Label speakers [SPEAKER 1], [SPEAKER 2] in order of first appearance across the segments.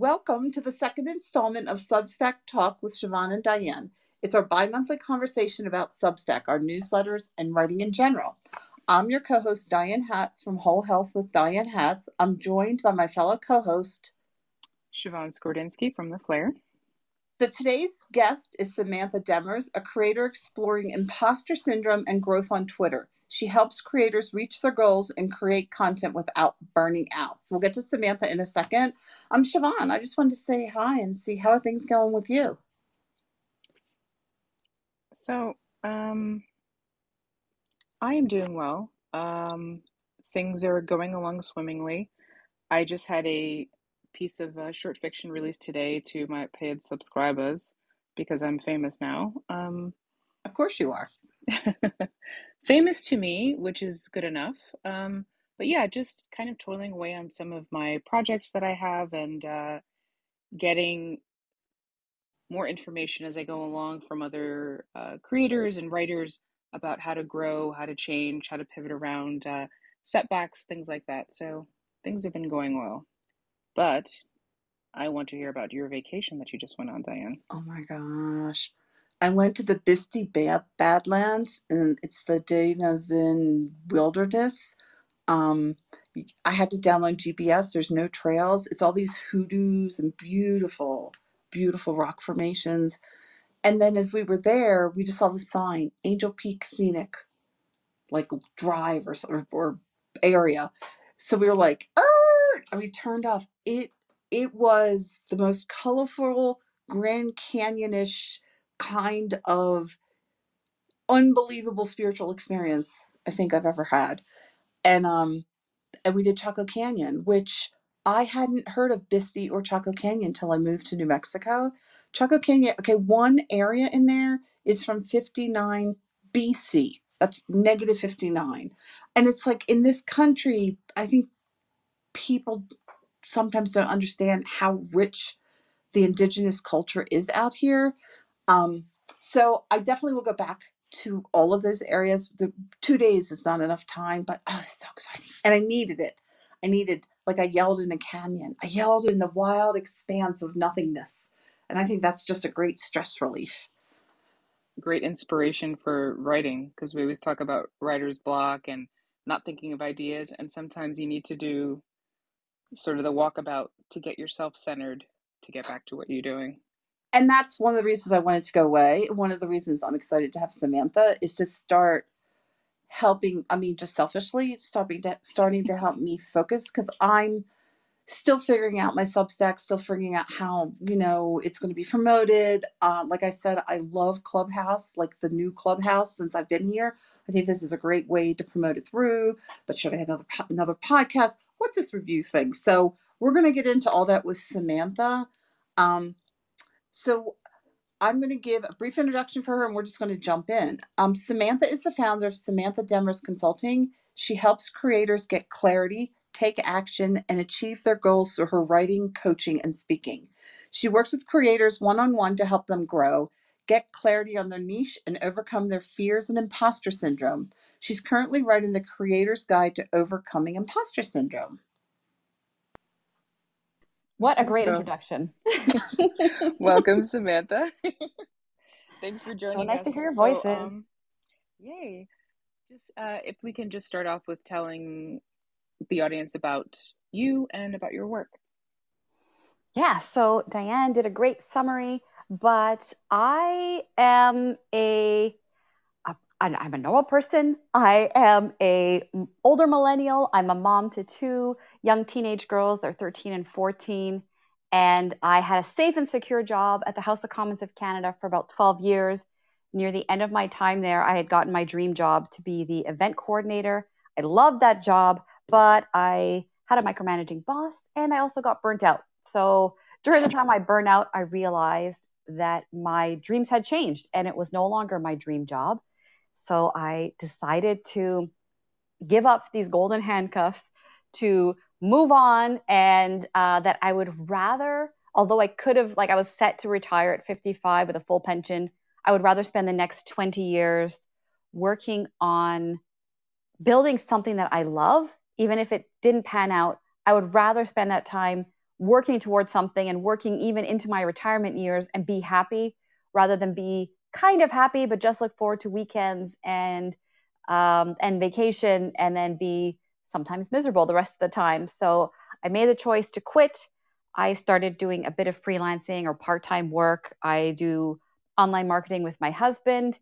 [SPEAKER 1] Welcome to the second installment of Substack Talk with Chevanne and Diane. It's our bi monthly conversation about Substack, our newsletters, and writing in general. I'm your co host, Diane Hatz from Whole Health with Diane Hatz. I'm joined by my fellow co host,
[SPEAKER 2] Chevanne Scordinsky from The Flare.
[SPEAKER 1] So today's guest is Samantha Demers, a creator exploring imposter syndrome and growth on Twitter. She helps creators reach their goals and create content without burning out. So we'll get to Samantha in a second. I'm Chevanne. I just wanted to say hi and see how are things going with you.
[SPEAKER 2] So, um, I am doing well. Um, things are going along swimmingly. I just had a piece of uh, short fiction released today to my paid subscribers because I'm famous now. Um,
[SPEAKER 1] of course, you are.
[SPEAKER 2] famous to me, which is good enough. Um, but yeah, just kind of toiling away on some of my projects that I have and uh, getting more information as I go along from other uh, creators and writers about how to grow, how to change, how to pivot around uh, setbacks, things like that. So things have been going well. But I want to hear about your vacation that you just went on, Diane.
[SPEAKER 1] Oh my gosh. I went to the Bisti Bad- Badlands, and it's the De-Na-Zin Wilderness. Um, I had to download GPS. There's no trails. It's all these hoodoos and beautiful, beautiful rock formations. And then as we were there, we just saw the sign, Angel Peak Scenic, like drive or or, or area. So we were like, and we turned off. It it was the most colorful Grand Canyonish kind of unbelievable spiritual experience I think I've ever had. And um and we did Chaco Canyon, which I hadn't heard of Bisti or Chaco Canyon until I moved to New Mexico. Chaco Canyon, okay, one area in there is from 59 BC. That's negative 59. And it's like in this country, I think people sometimes don't understand how rich the indigenous culture is out here. Um, so I definitely will go back to all of those areas. The two days is not enough time, but oh, it's so exciting. And I needed it. I needed, like I yelled in a canyon. I yelled in the wild expanse of nothingness. And I think that's just a great stress relief.
[SPEAKER 2] Great inspiration for writing because we always talk about writer's block and not thinking of ideas. And sometimes you need to do sort of the walkabout to get yourself centered to get back to what you're doing.
[SPEAKER 1] And that's one of the reasons I wanted to go away. One of the reasons I'm excited to have Samantha is to start helping, I mean, just selfishly, starting to starting to help me focus because I'm still figuring out my Substack, still figuring out how, you know, it's going to be promoted. Uh, like I said, I love Clubhouse, like the new Clubhouse since I've been here. I think this is a great way to promote it through. But should I have another, another podcast? What's this Revue thing? So we're going to get into all that with Samantha. Um, so I'm going to give a brief introduction for her and we're just going to jump in. Um, Samantha is the founder of Samantha Demers Consulting. She helps creators get clarity take action, and achieve their goals through her writing, coaching, and speaking. She works with creators one on one to help them grow, get clarity on their niche, and overcome their fears and imposter syndrome. She's currently writing the Creator's Guide to Overcoming Imposter Syndrome.
[SPEAKER 3] What a great so, introduction.
[SPEAKER 2] welcome, Samantha. Thanks for joining us.
[SPEAKER 3] so nice
[SPEAKER 2] us.
[SPEAKER 3] to hear your voices. So,
[SPEAKER 2] um, yay. Just uh, if we can just start off with telling the audience about you and about your work.
[SPEAKER 3] Yeah, so Diane did a great summary, but I am a I'm a normal person. I am a older millennial. I'm a mom to two young teenage girls. They're 13 and 14. And I had a safe and secure job at the House of Commons of Canada for about 12 years. Near the end of my time there, I had gotten my dream job to be the event coordinator. I loved that job, but I had a micromanaging boss and I also got burnt out. So during the time I burned out, I realized that my dreams had changed and it was no longer my dream job. So I decided to give up these golden handcuffs to move on and uh, that I would rather, although I could have, like, I was set to retire at 55 with a full pension, I would rather spend the next 20 years working on building something that I love even if it didn't pan out, I would rather spend that time working towards something and working even into my retirement years and be happy rather than be kind of happy but just look forward to weekends and um, and vacation and then be sometimes miserable the rest of the time. So i made the choice to quit. I started doing a bit of freelancing or part-time work. I do online marketing with my husband.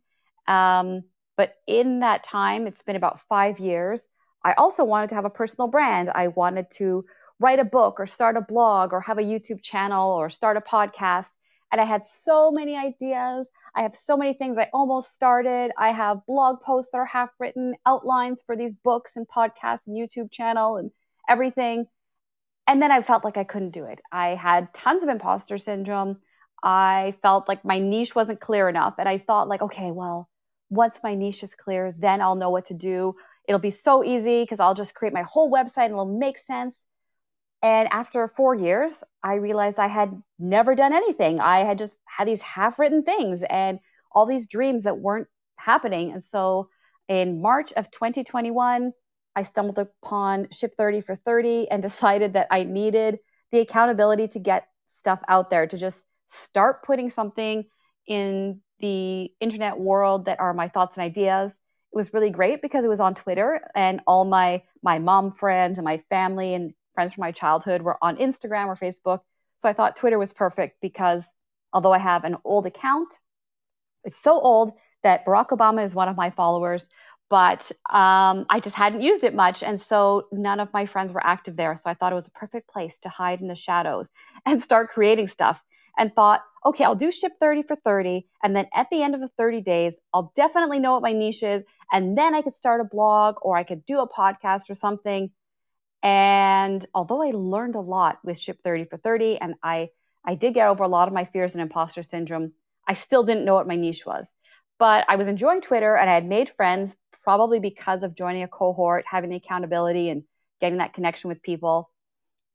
[SPEAKER 3] Um, but in that time it's been about five years i also wanted to have a personal brand. I wanted to write a book or start a blog or have a YouTube channel or start a podcast. And I had so many ideas. I have so many things I almost started. I have blog posts that are half written, outlines for these books and podcasts and YouTube channel and everything. And then I felt like I couldn't do it. I had tons of imposter syndrome. I felt like my niche wasn't clear enough. And I thought, like, okay, well, once my niche is clear, then I'll know what to do. It'll be so easy because I'll just create my whole website and it'll make sense. And after four years, I realized I had never done anything. I had just had these half written things and all these dreams that weren't happening. And so in March of 2021, I stumbled upon Ship 30 for 30 and decided that I needed the accountability to get stuff out there, to just start putting something in the internet world that are my thoughts and ideas. It was really great because it was on Twitter and all my my mom friends and my family and friends from my childhood were on Instagram or Facebook. So I thought Twitter was perfect because although I have an old account, it's so old that Barack Obama is one of my followers, but um, I just hadn't used it much. And so none of my friends were active there. So I thought it was a perfect place to hide in the shadows and start creating stuff. And thought, okay, I'll do ship 30 for 30. And then at the end of the 30 days, I'll definitely know what my niche is. And then I could start a blog or I could do a podcast or something and although I learned a lot with Ship 30 for 30, and I, I did get over a lot of my fears and imposter syndrome, I still didn't know what my niche was. But I was enjoying Twitter and I had made friends probably because of joining a cohort, having the accountability and getting that connection with people.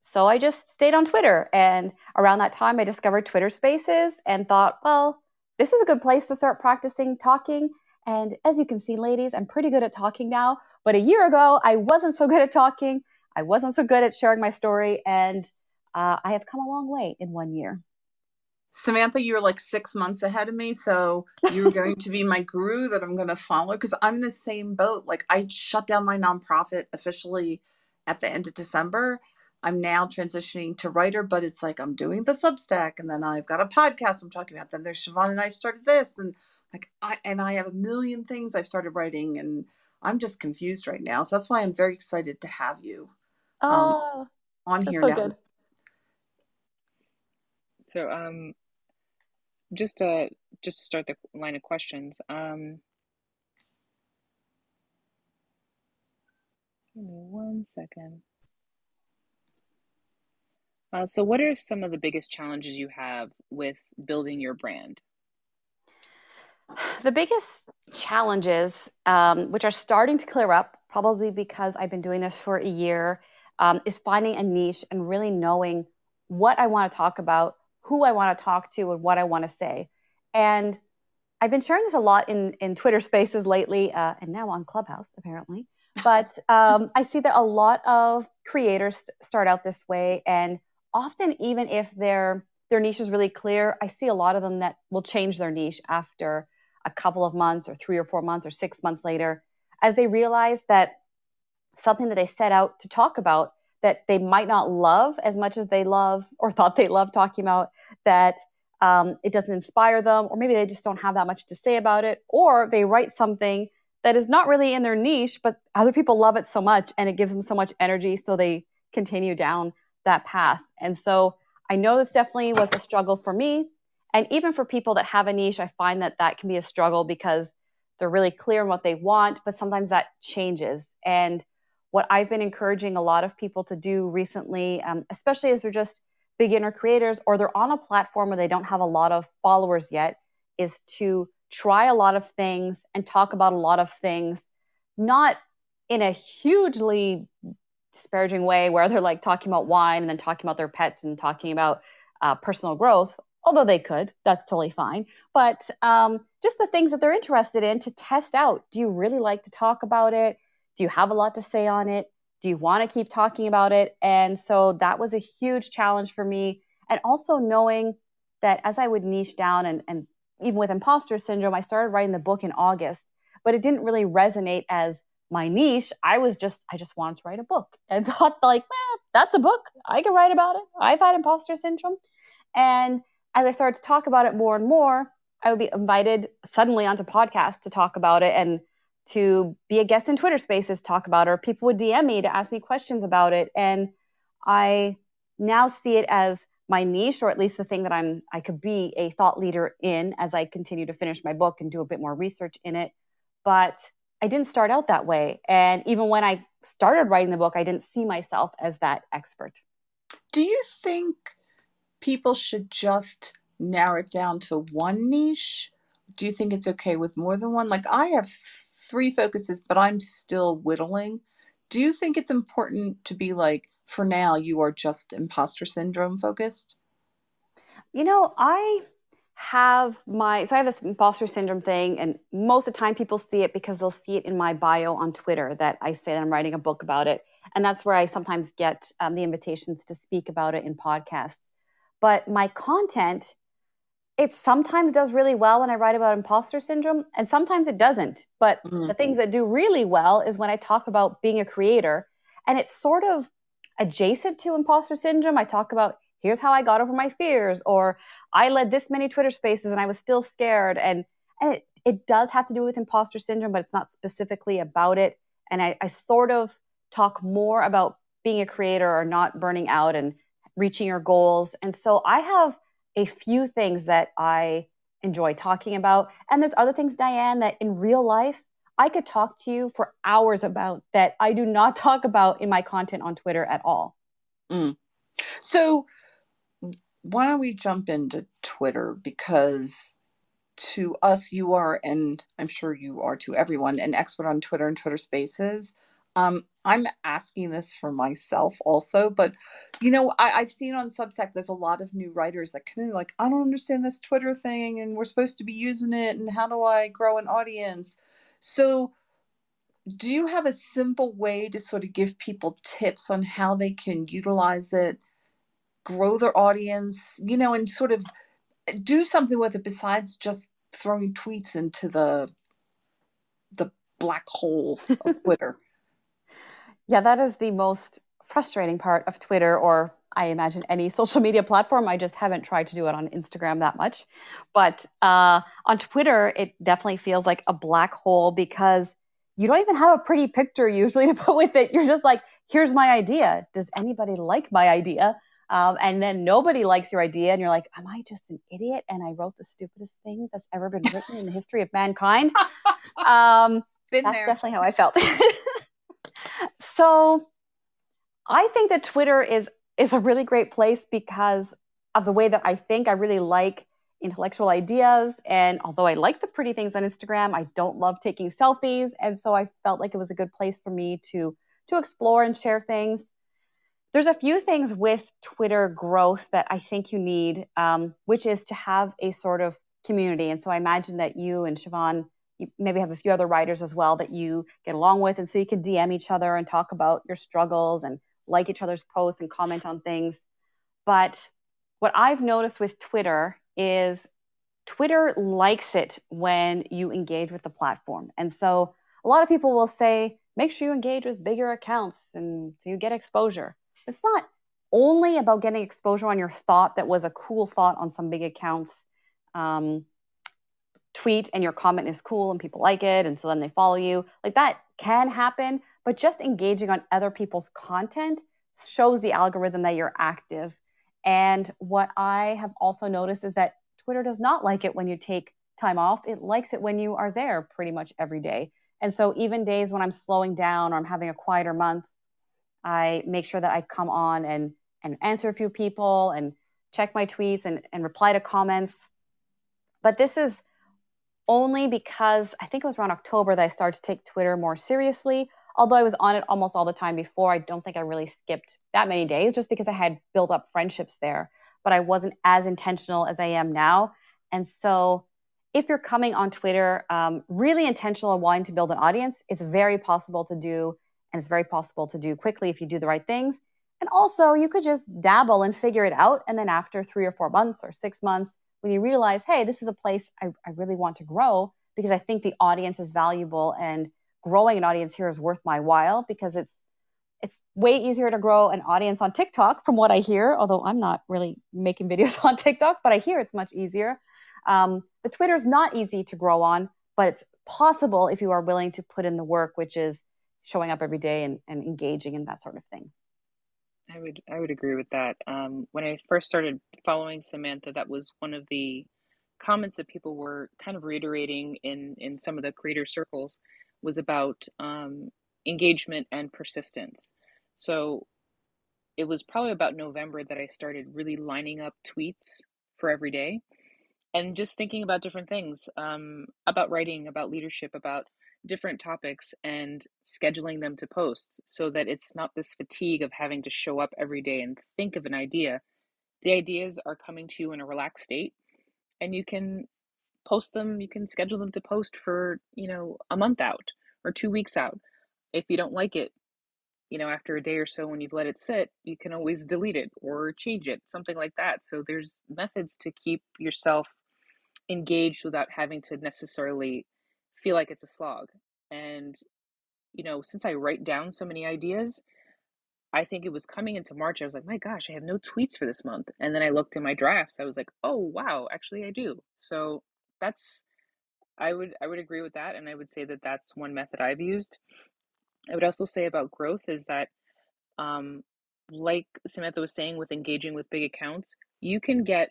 [SPEAKER 3] So I just stayed on Twitter. And around that time, I discovered Twitter Spaces and thought, well, this is a good place to start practicing talking. And as you can see, ladies, I'm pretty good at talking now. But a year ago, I wasn't so good at talking. I wasn't so good at sharing my story, and uh, I have come a long way in one year.
[SPEAKER 1] Samantha, you were like six months ahead of me, so you're going to be my guru that I'm going to follow because I'm in the same boat. Like I shut down my nonprofit officially at the end of December. I'm now transitioning to writer, but it's like I'm doing the Substack, and then I've got a podcast I'm talking about. Then there's Chevanne and I started this, and like I and I have a million things I've started writing, and I'm just confused right now. So that's why I'm very excited to have you oh, on here so now. Good.
[SPEAKER 2] So, um, just uh, just to start the line of questions. Um, give me one second. Uh, so, what are some of the biggest challenges you have with building your brand?
[SPEAKER 3] The biggest challenges, um, which are starting to clear up, probably because I've been doing this for a year, um, is finding a niche and really knowing what I want to talk about, who I want to talk to, and what I want to say. And I've been sharing this a lot in, in Twitter spaces lately, uh, and now on Clubhouse, apparently. But um, I see that a lot of creators start out this way, and often, even if their their niche is really clear, I see a lot of them that will change their niche after a couple of months, or three or four months, or six months later, as they realize that something that they set out to talk about that they might not love as much as they love or thought they loved talking about that um, it doesn't inspire them or maybe they just don't have that much to say about it or they write something that is not really in their niche but other people love it so much and it gives them so much energy so they continue down that path. And so i know this definitely was a struggle for me and even for people that have a niche i find that that can be a struggle because they're really clear on what they want but sometimes that changes. And what I've been encouraging a lot of people to do recently, um, especially as they're just beginner creators or they're on a platform where they don't have a lot of followers yet, is to try a lot of things and talk about a lot of things, not in a hugely disparaging way where they're like talking about wine and then talking about their pets and talking about uh, personal growth although they could that's totally fine but um, just the things that they're interested in to test out. Do you really like to talk about it do you have a lot to say on it? Do you want to keep talking about it? And so that was a huge challenge for me. And also knowing that as I would niche down and, and even with imposter syndrome, I started writing the book in August, but it didn't really resonate as my niche. I was just, I just wanted to write a book and thought like, well, that's a book. I can write about it. I've had imposter syndrome. And as I started to talk about it more and more, I would be invited suddenly onto podcasts to talk about it and to be a guest in Twitter spaces, talk about or people would DM me to ask me questions about it. And I now see it as my niche, or at least the thing that I'm I could be a thought leader in as I continue to finish my book and do a bit more research in it. But I didn't start out that way. And even when I started writing the book, I didn't see myself as that expert.
[SPEAKER 1] Do you think people should just narrow it down to one niche? Do you think it's okay with more than one? Like I have three focuses, but I'm still whittling. Do you think it's important to be like, for now, you are just imposter syndrome focused?
[SPEAKER 3] You know, I have my so I have this imposter syndrome thing, and most of the time people see it because they'll see it in my bio on Twitter that I say that I'm writing a book about it, and that's where I sometimes get um, the invitations to speak about it in podcasts. But my content, it sometimes does really well when I write about imposter syndrome, and sometimes it doesn't. But mm-hmm. the things that do really well is when I talk about being a creator, and it's sort of adjacent to imposter syndrome. I talk about here's how I got over my fears, or I led this many Twitter spaces and I was still scared. And, and it, it does have to do with imposter syndrome, but it's not specifically about it. And I, I sort of talk more about being a creator or not burning out and reaching your goals. And so I have a few things that I enjoy talking about. And there's other things, Diane, that in real life, I could talk to you for hours about that I do not talk about in my content on Twitter at all.
[SPEAKER 1] Mm. So, why don't we jump into Twitter? Because to us, you are, and I'm sure you are to everyone, an expert on Twitter and Twitter spaces. Um, I'm asking this for myself also, but you know, I, have seen on Substack there's a lot of new writers that come in like, I don't understand this Twitter thing, and we're supposed to be using it, and how do I grow an audience? So, do you have a simple way to sort of give people tips on how they can utilize it grow their audience, you know, and sort of do something with it besides just throwing tweets into the the black hole of Twitter.
[SPEAKER 3] Yeah, that is the most frustrating part of Twitter or I imagine any social media platform. I just haven't tried to do it on Instagram that much. But uh, on Twitter, it definitely feels like a black hole because you don't even have a pretty picture usually to put with it. You're just like, here's my idea. Does anybody like my idea? Um, and then nobody likes your idea, and you're like, "Am I just an idiot?" And I wrote the stupidest thing that's ever been written in the history of mankind. Um,
[SPEAKER 1] been
[SPEAKER 3] that's
[SPEAKER 1] there.
[SPEAKER 3] definitely how I felt. so, I think that Twitter is is a really great place because of the way that I think. I really like intellectual ideas, and although I like the pretty things on Instagram, I don't love taking selfies, and so I felt like it was a good place for me to to explore and share things there's a few things with Twitter growth that I think you need, um, which is to have a sort of community. And so I imagine that you and Chevanne, you maybe have a few other writers as well that you get along with. And so you can DM each other and talk about your struggles and like each other's posts and comment on things. But what I've noticed with Twitter is Twitter likes it when you engage with the platform. And so a lot of people will say, make sure you engage with bigger accounts and so you get exposure it's not only about getting exposure on your thought that was a cool thought on some big accounts um, tweet and your comment is cool and people like it and so then they follow you like that can happen but just engaging on other people's content shows the algorithm that you're active. And what i have also noticed is that twitter does not like it when you take time off. It likes it when you are there pretty much every day. And so even days when i'm slowing down or i'm having a quieter month I make sure that I come on and and answer a few people and check my tweets and, and reply to comments. But this is only because I think it was around October that I started to take Twitter more seriously. Although I was on it almost all the time before, I don't think I really skipped that many days just because I had built up friendships there. But I wasn't as intentional as I am now. And so, if you're coming on Twitter, um, really intentional and wanting to build an audience, it's very possible to do and it's very possible to do quickly if you do the right things. And also, you could just dabble and figure it out. And then after three or four months or six months, when you realize, hey, this is a place I, I really want to grow because I think the audience is valuable and growing an audience here is worth my while because it's it's way easier to grow an audience on TikTok from what I hear, although I'm not really making videos on TikTok, but I hear it's much easier. Um, but Twitter's not easy to grow on, but it's possible if you are willing to put in the work, which is showing up every day and, and engaging in that sort of thing.
[SPEAKER 2] I would I would agree with that. Um, when I first started following Samantha, that was one of the comments that people were kind of reiterating in in some of the creator circles was about um, engagement and persistence. So it was probably about November that I started really lining up tweets for every day and just thinking about different things um, about writing, about leadership, about different topics and scheduling them to post so that it's not this fatigue of having to show up every day and think of an idea. The ideas are coming to you in a relaxed state and you can post them, you can schedule them to post for, you know, a month out or 2 weeks out. If you don't like it, you know, after a day or so when you've let it sit, you can always delete it or change it, something like that. So there's methods to keep yourself engaged without having to necessarily feel like it's a slog. And, you know, since I write down so many ideas, I think it was coming into March. I was like, my gosh, I have no tweets for this month. And then I looked in my drafts. I was like, oh wow, actually I do. So that's I would I would agree with that, and I would say that that's one method I've used. I would also say about growth is that, um, like Samantha was saying, with engaging with big accounts, you can get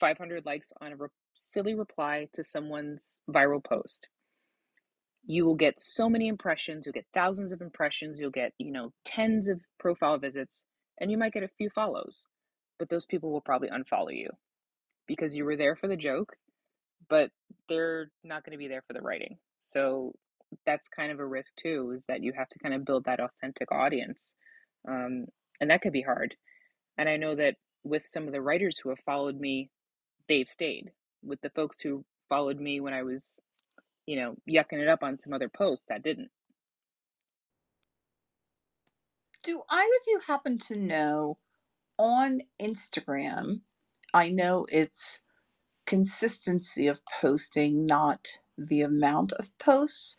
[SPEAKER 2] 500 likes on a re- silly reply to someone's viral post you will get so many impressions you'll get thousands of impressions you'll get you know tens of profile visits and you might get a few follows but those people will probably unfollow you because you were there for the joke but they're not going to be there for the writing. So that's kind of a risk too is that you have to kind of build that authentic audience um, and that could be hard. And i know that with some of the writers who have followed me they've stayed. With the folks who followed me when i was you know, yucking it up on some other post that didn't.
[SPEAKER 1] Do either of you happen to know on Instagram? I know it's consistency of posting, not the amount of posts.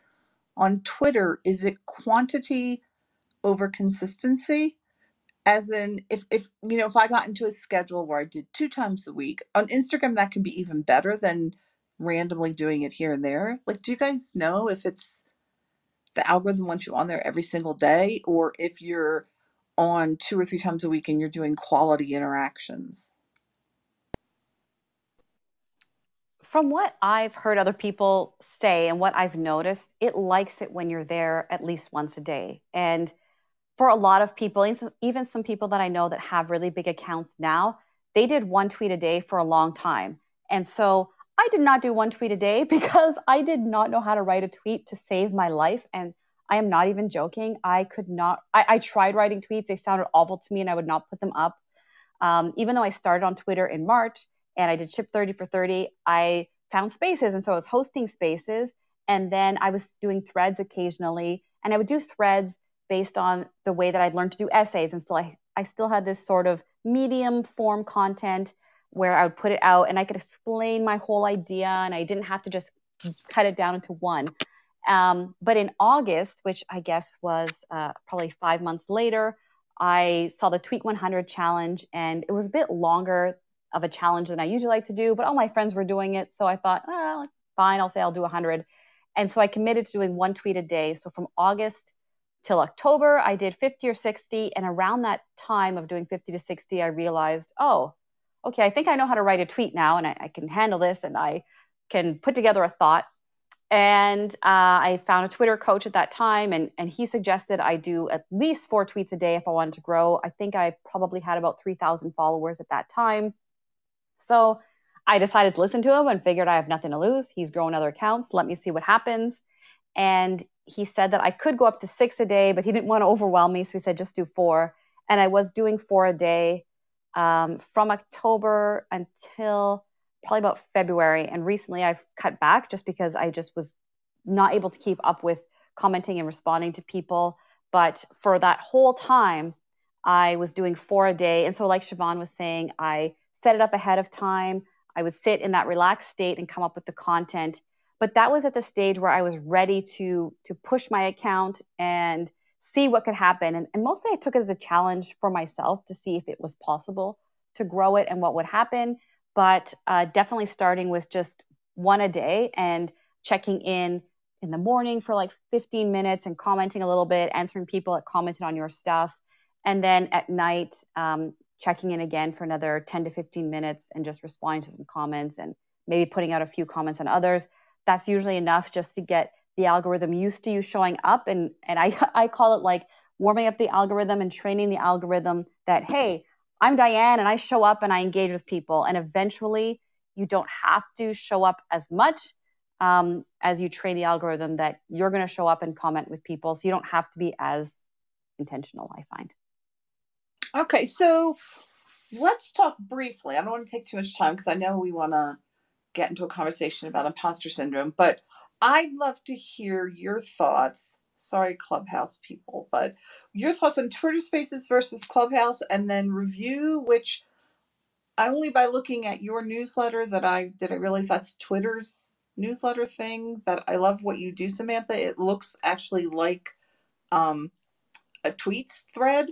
[SPEAKER 1] On Twitter, is it quantity over consistency? As in, if, if you know, if I got into a schedule where I did two times a week on Instagram, that can be even better than randomly doing it here and there. Like, do you guys know if it's the algorithm wants you on there every single day or if you're on two or three times a week and you're doing quality interactions?
[SPEAKER 3] From what I've heard other people say and what I've noticed, it likes it when you're there at least once a day. And for a lot of people, even some people that I know that have really big accounts now, they did one tweet a day for a long time. And so I did not do one tweet a day because I did not know how to write a tweet to save my life. And I am not even joking. I could not, I, I tried writing tweets. They sounded awful to me and I would not put them up. Um, even though I started on Twitter in March and I did ship 30 for 30, I found spaces. And so I was hosting spaces. And then I was doing threads occasionally. And I would do threads based on the way that I'd learned to do essays. And so I, I still had this sort of medium form content where I would put it out and I could explain my whole idea and I didn't have to just cut it down into one. Um, but in August, which I guess was uh, probably five months later, I saw the Tweet 100 challenge and it was a bit longer of a challenge than I usually like to do, but all my friends were doing it. So I thought, oh, fine, I'll say I'll do 100. And so I committed to doing one tweet a day. So from August till October, I did 50 or 60. And around that time of doing 50 to 60, I realized, oh, okay, I think I know how to write a tweet now and I, I can handle this and I can put together a thought. And uh, I found a Twitter coach at that time, and, and he suggested I do at least four tweets a day if I wanted to grow. I think I probably had about 3,000 followers at that time. So I decided to listen to him and figured I have nothing to lose. He's growing other accounts. Let me see what happens. And he said that I could go up to six a day, but he didn't want to overwhelm me. So he said, just do four. And I was doing four a day um, from October until probably about February. And recently I've cut back just because I just was not able to keep up with commenting and responding to people. But for that whole time, I was doing four a day. And so, like Chevanne was saying, I set it up ahead of time. I would sit in that relaxed state and come up with the content. But that was at the stage where I was ready to to push my account and see what could happen. And, and mostly I took it as a challenge for myself to see if it was possible to grow it and what would happen. But uh, definitely starting with just one a day and checking in in the morning for like 15 minutes and commenting a little bit, answering people that commented on your stuff. And then at night, um, checking in again for another 10 to 15 minutes and just responding to some comments and maybe putting out a few comments on others. That's usually enough just to get the algorithm used to you showing up. And, and I, I call it like warming up the algorithm and training the algorithm that, hey, I'm Diane and I show up and I engage with people. And eventually you don't have to show up as much um, as you train the algorithm that you're going to show up and comment with people. So you don't have to be as intentional, I find.
[SPEAKER 1] Okay, so let's talk briefly. I don't want to take too much time because I know we want to get into a conversation about imposter syndrome, but I'd love to hear your thoughts. Sorry, Clubhouse people, but your thoughts on Twitter Spaces versus Clubhouse, and then Revue which I only by looking at your newsletter that I did I realize that's Twitter's newsletter thing that I love what you do, Samantha. It looks actually like um, a tweets thread.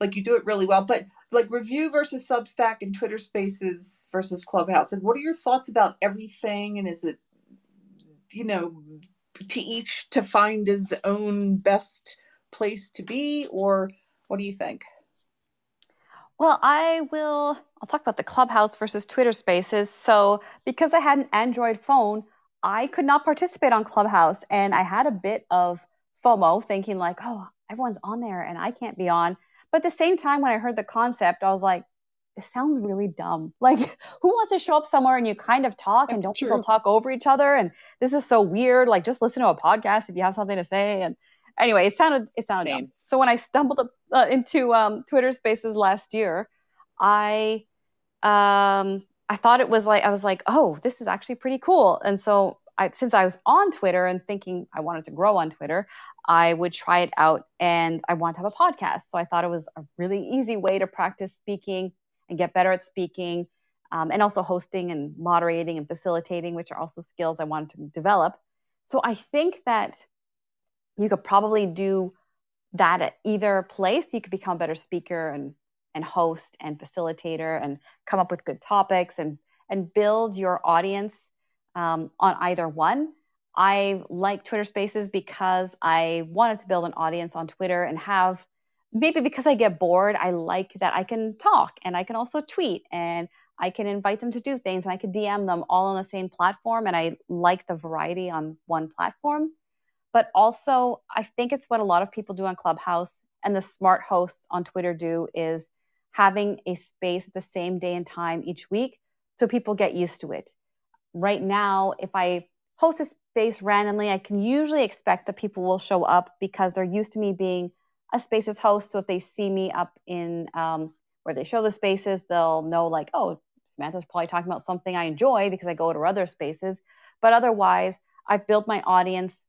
[SPEAKER 1] Like you do it really well. But like Revue versus Substack and Twitter Spaces versus Clubhouse. And what are your thoughts about everything? And is it, you know, to each to find his own best place to be, or what do you think?
[SPEAKER 3] Well, I will. I'll talk about the Clubhouse versus Twitter Spaces. So, because I had an Android phone, I could not participate on Clubhouse, and I had a bit of FOMO, thinking like, "Oh, everyone's on there, and I can't be on." But at the same time, when I heard the concept, I was like, "It sounds really dumb. Like, who wants to show up somewhere and you kind of talk, That's and don't true. people talk over each other? And this is so weird. Like, just listen to a podcast if you have something to say." And anyway, it sounded it sounded Same. dumb. So when I stumbled up, uh, into um, Twitter Spaces last year, I um, I thought it was like I was like, oh, this is actually pretty cool. And so I, since I was on Twitter and thinking I wanted to grow on Twitter, I would try it out and I want to have a podcast. So I thought it was a really easy way to practice speaking and get better at speaking, um, and also hosting and moderating and facilitating, which are also skills I wanted to develop. So I think that you could probably do that at either place. You could become a better speaker and and host and facilitator and come up with good topics and and build your audience um, on either one. I like Twitter Spaces because I wanted to build an audience on Twitter and have maybe because I get bored, I like that I can talk and I can also tweet and I can invite them to do things and I can DM them all on the same platform. And I like the variety on one platform. But also, I think it's what a lot of people do on Clubhouse and the smart hosts on Twitter do is having a space at the same day and time each week so people get used to it. Right now, if I host a space randomly, I can usually expect that people will show up because they're used to me being a spaces host. So if they see me up in um, where they show the spaces, they'll know like, oh, Samantha's probably talking about something I enjoy because I go to other spaces. But otherwise, I've built my audience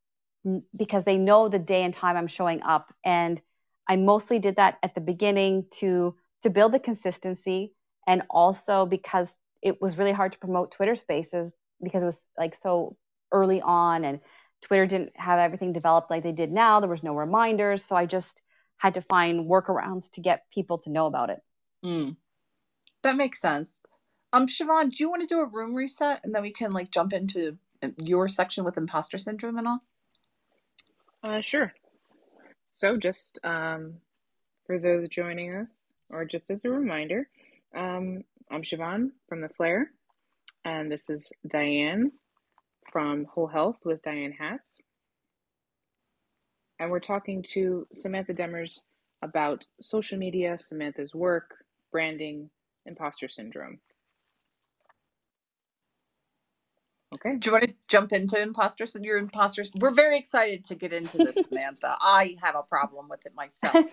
[SPEAKER 3] because they know the day and time I'm showing up. And I mostly did that at the beginning to to build the consistency and also because it was really hard to promote Twitter Spaces because it was like so early on and Twitter didn't have everything developed like they did now. There was no reminders, so I just had to find workarounds to get people to know about it.
[SPEAKER 1] Mm. That makes sense. Um, Chevanne, do you want to do a room reset and then we can like jump into uh, your section with imposter syndrome and all?
[SPEAKER 2] Uh, sure. So, just um, for those joining us, or just as a reminder, um, I'm Chevanne from The Flare, and this is Diane from Whole Health with Diane Hatz. And we're talking to Samantha Demers about social media, Samantha's work, branding, imposter syndrome.
[SPEAKER 1] Okay. Do you want to jump into imposters and your imposters? We're very excited to get into this, Samantha. I have a problem with it myself.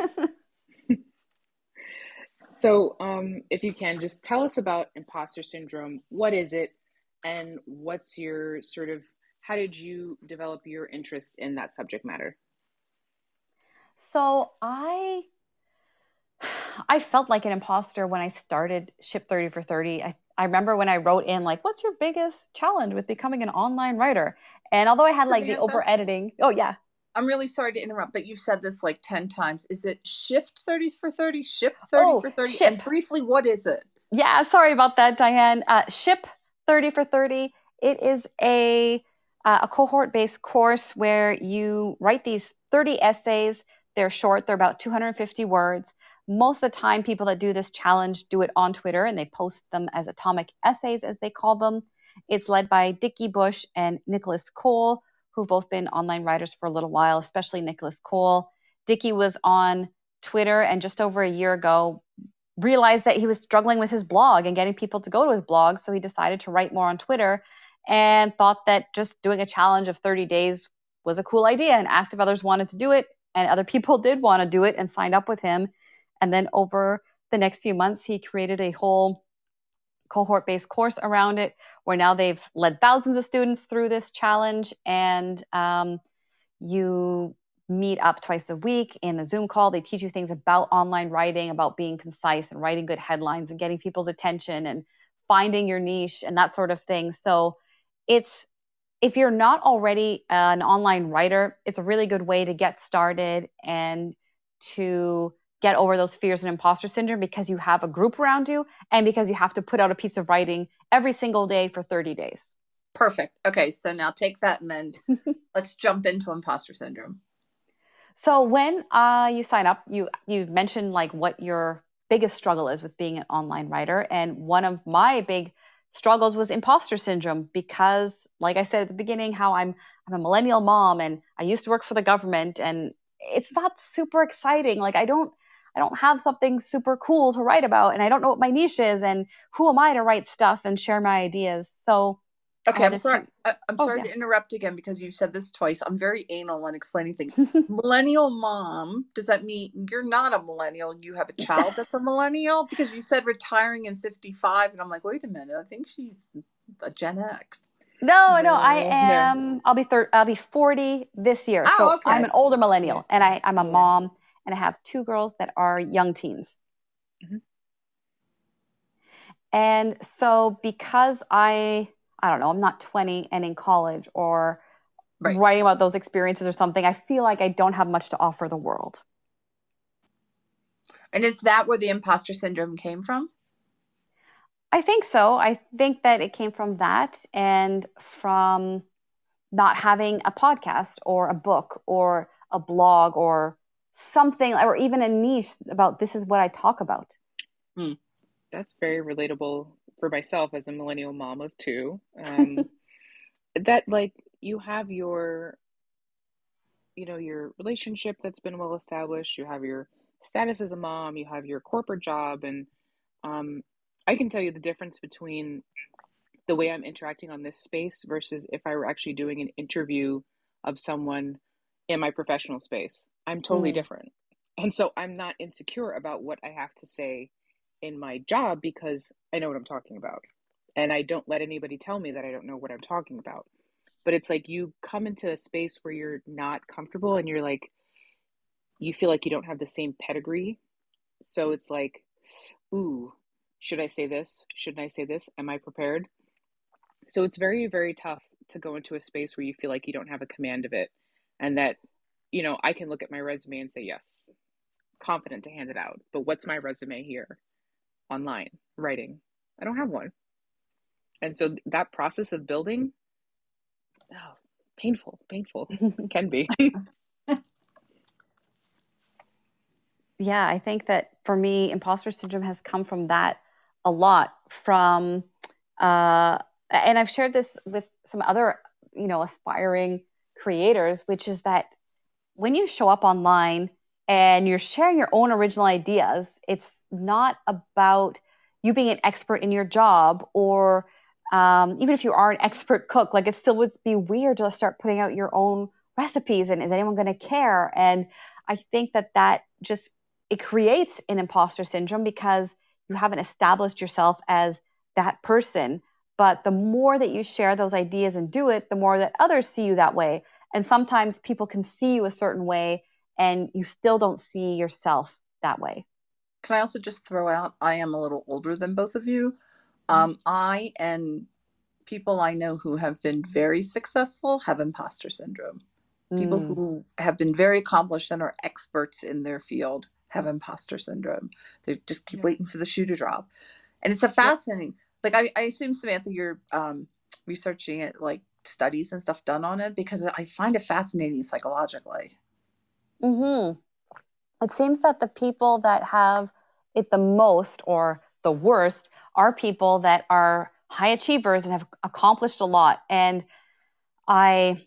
[SPEAKER 2] so, um, if you can, just tell us about imposter syndrome. What is it? And what's your sort of, how did you develop your interest in that subject matter?
[SPEAKER 3] So I I felt like an imposter when I started Ship 30 for 30. I, I remember when I wrote in like, what's your biggest challenge with becoming an online writer? And although I had like Samantha, the over editing, oh yeah.
[SPEAKER 1] I'm really sorry to interrupt, but you've said this like 10 times. Is it shift 30 for 30, ship 30 oh, for 30? Ship. And briefly, what is it?
[SPEAKER 3] Yeah, sorry about that, Diane. Uh, ship 30 for 30. It is a uh, a cohort based course where you write these 30 essays. They're short, they're about 250 words. Most of the time, people that do this challenge do it on Twitter and they post them as atomic essays, as they call them. It's led by Dickie Bush and Nicholas Cole, who've both been online writers for a little while, especially Nicholas Cole. Dickie was on Twitter and just over a year ago realized that he was struggling with his blog and getting people to go to his blog. So he decided to write more on Twitter and thought that just doing a challenge of 30 days was a cool idea and asked if others wanted to do it. And other people did want to do it and signed up with him. And then over the next few months, he created a whole cohort based course around it where now they've led thousands of students through this challenge. And um, you meet up twice a week in a Zoom call. They teach you things about online writing, about being concise and writing good headlines and getting people's attention and finding your niche and that sort of thing. So it's if you're not already an online writer, it's a really good way to get started and to get over those fears and imposter syndrome because you have a group around you and because you have to put out a piece of writing every single day for 30 days.
[SPEAKER 1] Perfect. Okay, so now take that and then let's jump into imposter syndrome.
[SPEAKER 3] So when uh, you sign up, you you mentioned like what your biggest struggle is with being an online writer, and one of my big struggles was imposter syndrome because, like I said at the beginning, how I'm I'm a millennial mom and I used to work for the government, and it's not super exciting. Like I don't I don't have something super cool to write about, and I don't know what my niche is, and who am I to write stuff and share my ideas? So
[SPEAKER 1] Okay, I'm sorry. I, am oh, sorry yeah. to interrupt again because you've said this twice. I'm very anal on explaining things. millennial mom, does that mean you're not a millennial? You have a child that's a millennial? Because you said retiring in 55, and I'm like, wait a minute, I think she's a Gen X.
[SPEAKER 3] No, no, no I am. No. I'll be thir- I'll be 40 this year. Oh, so okay. I'm an older millennial, and I, I'm a yeah. mom, and I have two girls that are young teens. Mm-hmm. And so because I I don't know, I'm not 20 and in college or right. writing about those experiences or something, I feel like I don't have much to offer the world.
[SPEAKER 1] And is that where the imposter syndrome came from?
[SPEAKER 3] I think so. I think that it came from that and from not having a podcast or a book or a blog or something or even a niche about this is what I talk about.
[SPEAKER 2] Hmm. That's very relatable for myself as a millennial mom of two um, that like you have your you know your relationship that's been well established you have your status as a mom you have your corporate job and um, i can tell you the difference between the way i'm interacting on this space versus if i were actually doing an interview of someone in my professional space i'm totally mm. different and so i'm not insecure about what i have to say in my job because I know what I'm talking about. And I don't let anybody tell me that I don't know what I'm talking about. But it's like you come into a space where you're not comfortable and you're like, you feel like you don't have the same pedigree. So it's like, ooh, should I say this? Shouldn't I say this? Am I prepared? So it's very, very tough to go into a space where you feel like you don't have a command of it and that, you know, I can look at my resume and say, yes, confident to hand it out. But what's my resume here? Online writing. I don't have one. And so that process of building, oh, painful, painful can be.
[SPEAKER 3] yeah, I think that for me, imposter syndrome has come from that a lot. From, uh, and I've shared this with some other, you know, aspiring creators, which is that when you show up online and you're sharing your own original ideas. It's not about you being an expert in your job or um, even if you are an expert cook, like it still would be weird to start putting out your own recipes and is anyone going to care? And I think that that just it creates an imposter syndrome because you haven't established yourself as that person. But the more that you share those ideas and do it, the more that others see you that way. And sometimes people can see you a certain way and you still don't see yourself that way.
[SPEAKER 1] Can I also just throw out I am a little older than both of you. Mm-hmm. Um, I and people I know who have been very successful have imposter syndrome. People mm. who have been very accomplished and are experts in their field have imposter syndrome. They just keep yeah. waiting for the shoe to drop. And it's a fascinating, like I, I assume Samantha, you're um, researching it, like studies and stuff done on it because I find it fascinating psychologically.
[SPEAKER 3] Hmm. It seems that the people that have it the most or the worst are people that are high achievers and have accomplished a lot. And I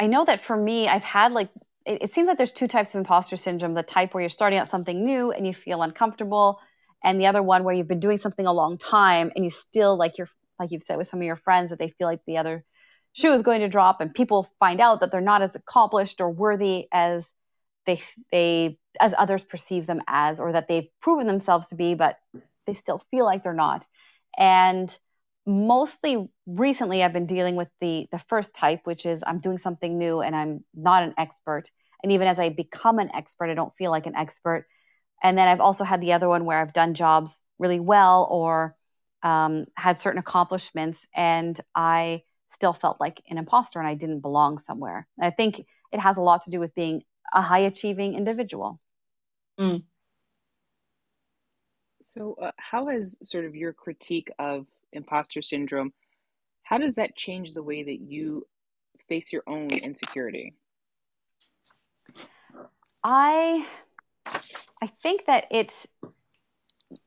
[SPEAKER 3] I know that for me, I've had like it, it, seems like there's two types of imposter syndrome: the type where you're starting out something new and you feel uncomfortable, and the other one where you've been doing something a long time and you still like you're like you've said with some of your friends that they feel like the other shoe is going to drop, and people find out that they're not as accomplished or worthy as they they as others perceive them as, or that they've proven themselves to be, but they still feel like they're not. And mostly recently I've been dealing with the the first type, which is I'm doing something new and I'm not an expert. And even as I become an expert, I don't feel like an expert. And then I've also had the other one where I've done jobs really well or um, had certain accomplishments, and I still felt like an imposter and I didn't belong somewhere. And I think it has a lot to do with being a high achieving individual. Mm.
[SPEAKER 2] So, uh, how has sort of your critique of imposter syndrome, how does that change the way that you face your own insecurity?
[SPEAKER 3] I I think that it's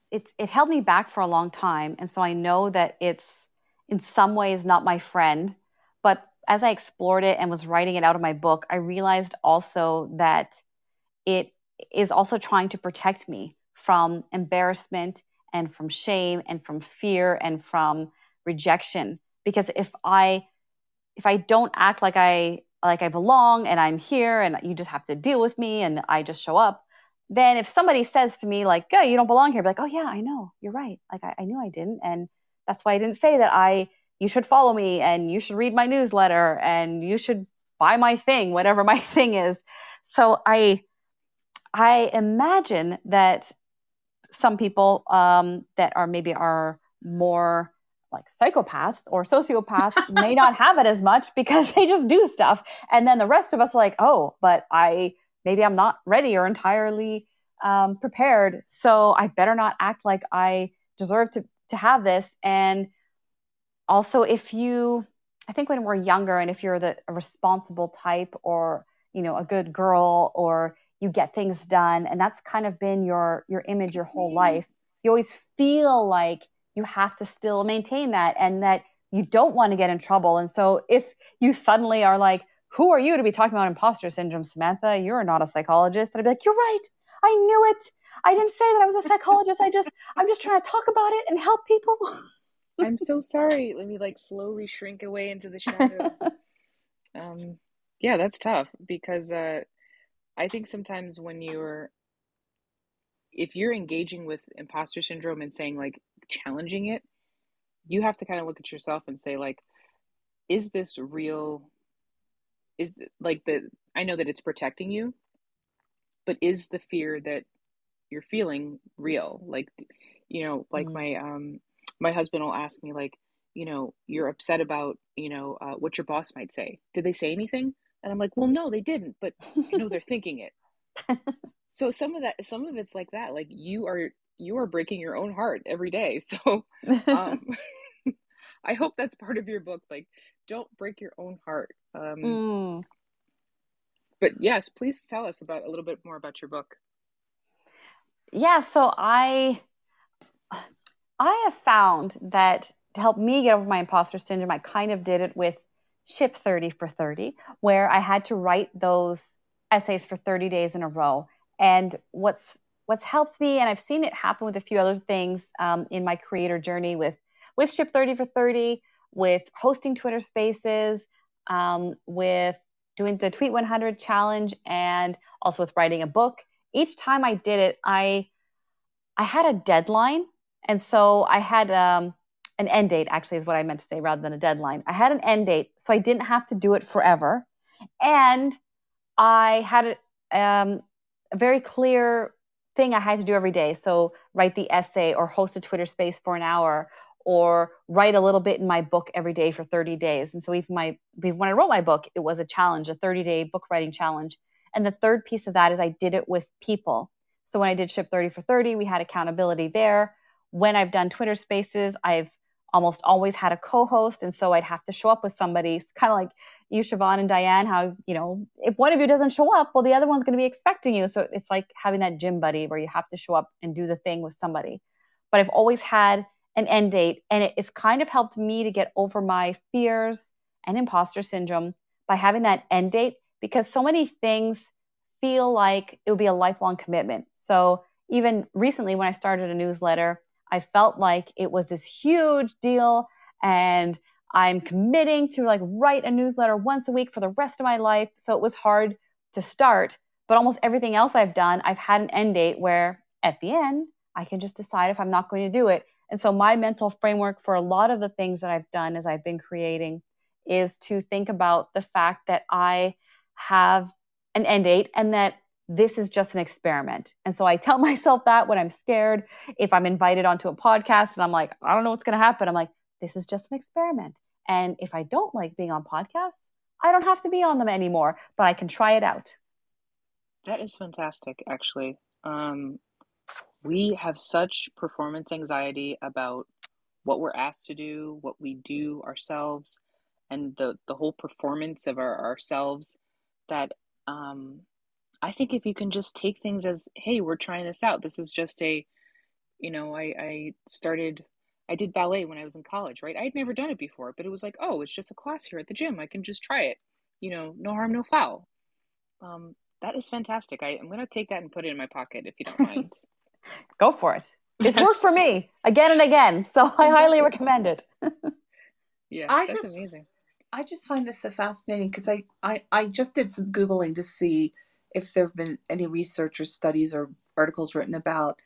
[SPEAKER 3] it's it held me back for a long time and so I know that it's in some ways not my friend but as I explored it and was writing it out of my book I realized also that it is also trying to protect me from embarrassment and from shame and from fear and from rejection. Because if i if i don't act like i like i belong and i'm here and you just have to deal with me and i just show up then if somebody says to me like oh you don't belong here be like oh yeah i know. You're right. Like I, I knew i didn't. And that's why i didn't say that i you should follow me and you should read my newsletter and you should buy my thing whatever my thing is. So i i imagine that some people um, that are maybe are more like psychopaths or sociopaths may not have it as much because they just do stuff. And then the rest of us are like oh but i maybe i'm not ready or entirely um, prepared. So i better not act like i deserve to, to have this. And also if you i think when we're younger and if you're the a responsible type or you know a good girl or you get things done and that's kind of been your your image your whole mm-hmm. life you always feel like you have to still maintain that and that you don't want to get in trouble. And so if you suddenly are like who are you to be talking about imposter syndrome samantha? You're not a psychologist. And i'd be like you're right. I knew it. I didn't say that i was a psychologist. I just i'm just trying to talk about it and help people
[SPEAKER 2] i'm so sorry let me like slowly shrink away into the shadows um yeah that's tough because uh I think sometimes when you're if you're engaging with imposter syndrome and saying like challenging it, you have to kind of look at yourself and say like is this real is like the I know that it's protecting you, but is the fear that you're feeling real? Like you know, like mm-hmm. my um my husband will ask me like, you know, you're upset about, you know, uh, what your boss might say. Did they say anything? And I'm like, well, no, they didn't, but you know they're thinking it. so some of that, some of it's like that. Like you are, you are breaking your own heart every day. So, um, I hope that's part of your book. Like, don't break your own heart. Um, mm. But yes, please tell us about a little bit more about your book.
[SPEAKER 3] Yeah. So I, I have found that to help me get over my imposter syndrome, I kind of did it with ship 30 for 30 where i had to write those essays for 30 days in a row. And what's what's helped me and i've seen it happen with a few other things um, in my creator journey with with ship 30 for 30 with hosting twitter spaces um, with doing the tweet 100 challenge and also with writing a book. Each time i did it i i had a deadline and so i had um, an end date actually is what I meant to say rather than a deadline. I had an end date, so I didn't have to do it forever. And I had um, a very clear thing I had to do every day. So write the essay or host a Twitter space for an hour or write a little bit in my book every day for 30 days. And so even my when I wrote my book, it was a challenge, a 30-day book writing challenge. And the third piece of that is I did it with people. So when I did Ship 30 for 30, we had accountability there. When I've done Twitter spaces, I've almost always had a co-host and so i'd have to show up with somebody. It's kind of like you Chevanne and diane how you know if one of you doesn't show up well the other one's going to be expecting you. So it's like having that gym buddy where you have to show up and do the thing with somebody. But i've always had an end date and it, it's kind of helped me to get over my fears and imposter syndrome by having that end date because so many things feel like it would be a lifelong commitment. So even recently when i started a newsletter I felt like it was this huge deal and I'm committing to like write a newsletter once a week for the rest of my life. So it was hard to start, but almost everything else I've done, I've had an end date where at the end, I can just decide if I'm not going to do it. And so my mental framework for a lot of the things that I've done as I've been creating is to think about the fact that I have an end date and that this is just an experiment. And so I tell myself that when I'm scared, if I'm invited onto a podcast and I'm like, I don't know what's going to happen, I'm like, this is just an experiment. And if I don't like being on podcasts, I don't have to be on them anymore, but I can try it out.
[SPEAKER 2] That is fantastic, actually. Um, we have such performance anxiety about what we're asked to do, what we do ourselves, and the, the whole performance of our ourselves that um, I think if you can just take things as, hey, we're trying this out. This is just a, you know, I, I started, I did ballet when I was in college, right? I had never done it before, but it was like, oh, it's just a class here at the gym. I can just try it. You know, no harm, no foul. Um, that is fantastic. I, I'm going to take that and put it in my pocket if you don't mind.
[SPEAKER 3] Go for it. It's worked for me again and again. So I highly recommend it.
[SPEAKER 2] yeah, I that's
[SPEAKER 1] just,
[SPEAKER 2] amazing.
[SPEAKER 1] I just find this so fascinating because I, I, I just did some Googling to see if there have been any research or studies or articles written about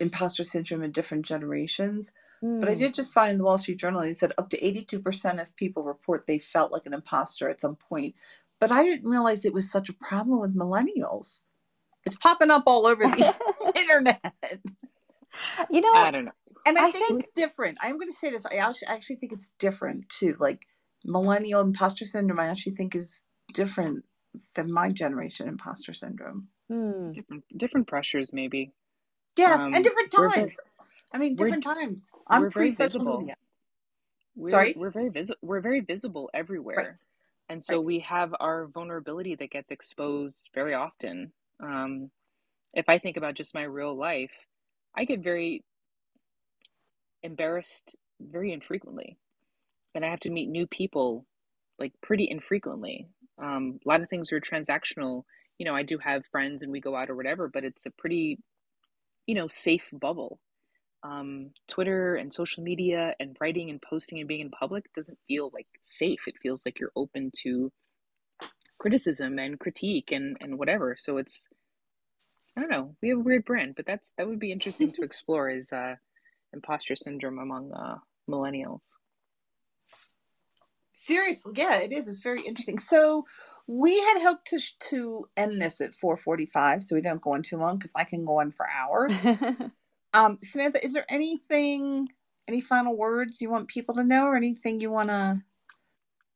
[SPEAKER 1] imposter syndrome in different generations. Mm. But I hmm. did just find in the Wall Street Journal, they said up to 82% of people report they felt like an imposter at some point. But I didn't realize it was such a problem with millennials. It's popping up all over the internet.
[SPEAKER 3] You know,
[SPEAKER 2] I don't know.
[SPEAKER 1] And I, I think, think, it's different. I'm going to say this. I actually, actually think it's different too. Like millennial imposter syndrome, I actually think is different than my generation imposter syndrome.
[SPEAKER 2] Hmm. Different different pressures maybe.
[SPEAKER 1] Yeah, um, and different times. I mean, different times. I'm
[SPEAKER 2] very visible. We're, Sorry, we're very visible. We're very visible everywhere, right. and so right. we have our vulnerability that gets exposed very often. Um, if I think about just my real life, I get very embarrassed very infrequently, and I have to meet new people like pretty infrequently. Um, a lot of things are transactional. You know, I do have friends and we go out or whatever, but it's a pretty, you know, safe bubble. Um, Twitter and social media and writing and posting and being in public doesn't feel like safe. It feels like you're open to criticism and critique and, and whatever. So it's, I don't know, we have a weird brand, but that's, that would be interesting to explore is, uh, imposter syndrome among, uh, millennials.
[SPEAKER 1] Seriously, yeah, it is. It's very interesting. So we had hoped to to end this at 4:45, so we don't go on too long because I can go on for hours. um, Samantha, is there anything, any final words you want people to know, or anything you want to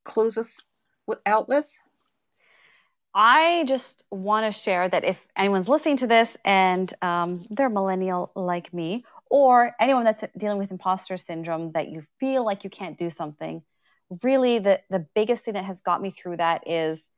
[SPEAKER 1] close us out with?
[SPEAKER 3] I just want to share that if anyone's listening to this and um, they're millennial like me, or anyone that's dealing with imposter syndrome, that you feel like you can't do something really the the biggest thing that has got me through that is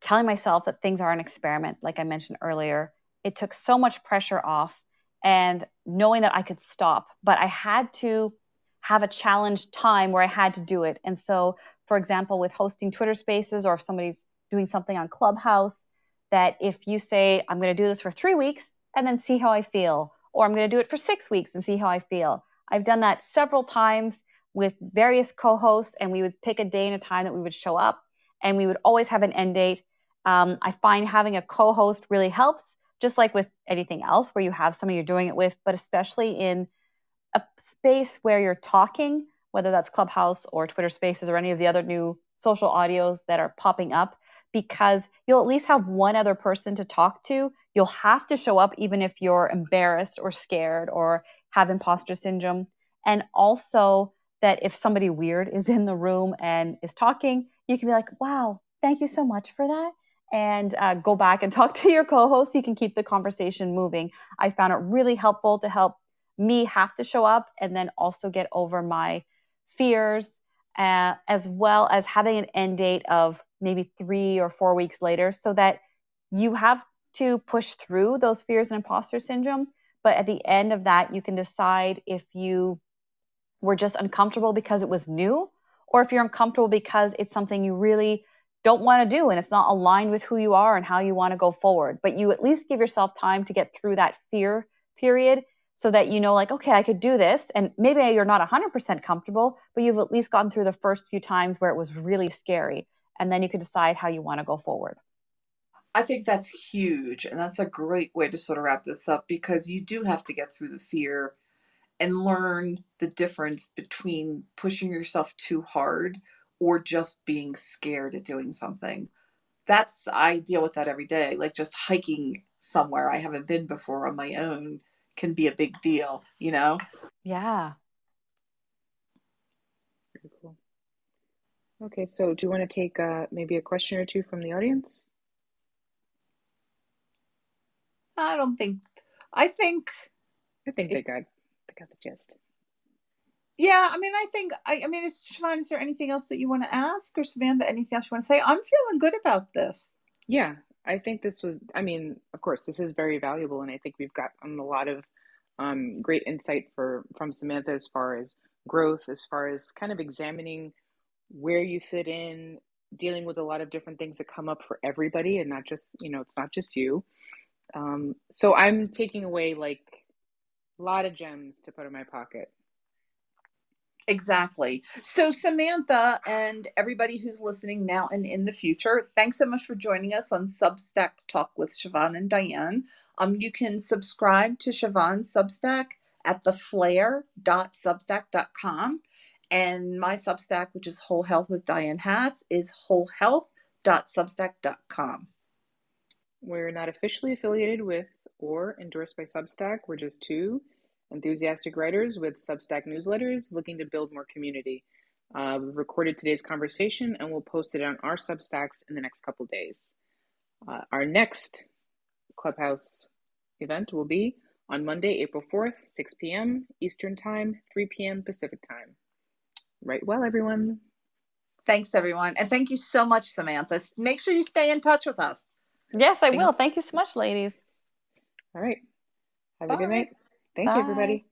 [SPEAKER 3] telling myself that things are an experiment like i mentioned earlier. It took so much pressure off and knowing that i could stop but i had to have a challenge time where i had to do it. And so for example with hosting twitter spaces or if somebody's doing something on clubhouse that if you say i'm going to do this for three weeks and then see how i feel or i'm going to do it for six weeks and see how i feel i've done that several times with various co-hosts and we would pick a day and a time that we would show up and we would always have an end date um, i find having a co-host really helps just like with anything else where you have someone you're doing it with but especially in a space where you're talking whether that's clubhouse or twitter spaces or any of the other new social audios that are popping up because you'll at least have one other person to talk to. You'll have to show up even if you're embarrassed or scared or have imposter syndrome. And also, that if somebody weird is in the room and is talking, you can be like, wow, thank you so much for that. And uh, go back and talk to your co host so you can keep the conversation moving. I found it really helpful to help me have to show up and then also get over my fears, uh, as well as having an end date of maybe three or four weeks later so that you have to push through those fears and imposter syndrome. But at the end of that, you can decide if you were just uncomfortable because it was new or if you're uncomfortable because it's something you really don't want to do and it's not aligned with who you are and how you want to go forward. But you at least give yourself time to get through that fear period so that you know, like, okay, I could do this. And maybe you're not 100% comfortable, but you've at least gotten through the first few times where it was really scary. And then you can decide how you want to go forward.
[SPEAKER 1] I think that's huge. And that's a great way to sort of wrap this up because you do have to get through the fear and learn the difference between pushing yourself too hard or just being scared at doing something. That's, I deal with that every day. Like just hiking somewhere I haven't been before on my own can be a big deal, you know?
[SPEAKER 3] Yeah.
[SPEAKER 2] Very cool. Okay, so do you want to take uh, maybe a question or two from the audience?
[SPEAKER 1] I don't think, I think.
[SPEAKER 2] I think they got, they got the gist.
[SPEAKER 1] Yeah, I mean, I think, I, I mean, is, Chevanne, is there anything else that you want to ask or Samantha, anything else you want to say? I'm feeling good about this.
[SPEAKER 2] Yeah, I think this was, I mean, of course, this is very valuable, and I think we've gotten a lot of um, great insight for from Samantha as far as growth, as far as kind of examining where you fit in, dealing with a lot of different things that come up for everybody, and not just you know, it's not just you. Um, so I'm taking away like a lot of gems to put in my pocket.
[SPEAKER 1] Exactly. So, Samantha and everybody who's listening now and in the future, thanks so much for joining us on Substack Talk with Chevanne and Diane. Um, you can subscribe to Chevanne's Substack at theflare.substack.com. And my Substack, which is Whole Health with Diane Hatz, is wholehealth.substack.com.
[SPEAKER 2] We're not officially affiliated with or endorsed by Substack. We're just two enthusiastic writers with Substack newsletters looking to build more community. Uh, we've recorded today's conversation and we'll post it on our Substacks in the next couple days. Uh, our next Clubhouse event will be on Monday, April 4th, 6 p.m. Eastern Time, 3 p.m. Pacific Time. Right well, everyone.
[SPEAKER 1] Thanks, everyone. And thank you so much, Samantha. Make sure you stay in touch with us.
[SPEAKER 3] Yes, I thank will. Thank you so much, ladies.
[SPEAKER 2] All right. Have Bye. a good night. Thank Bye. you, everybody.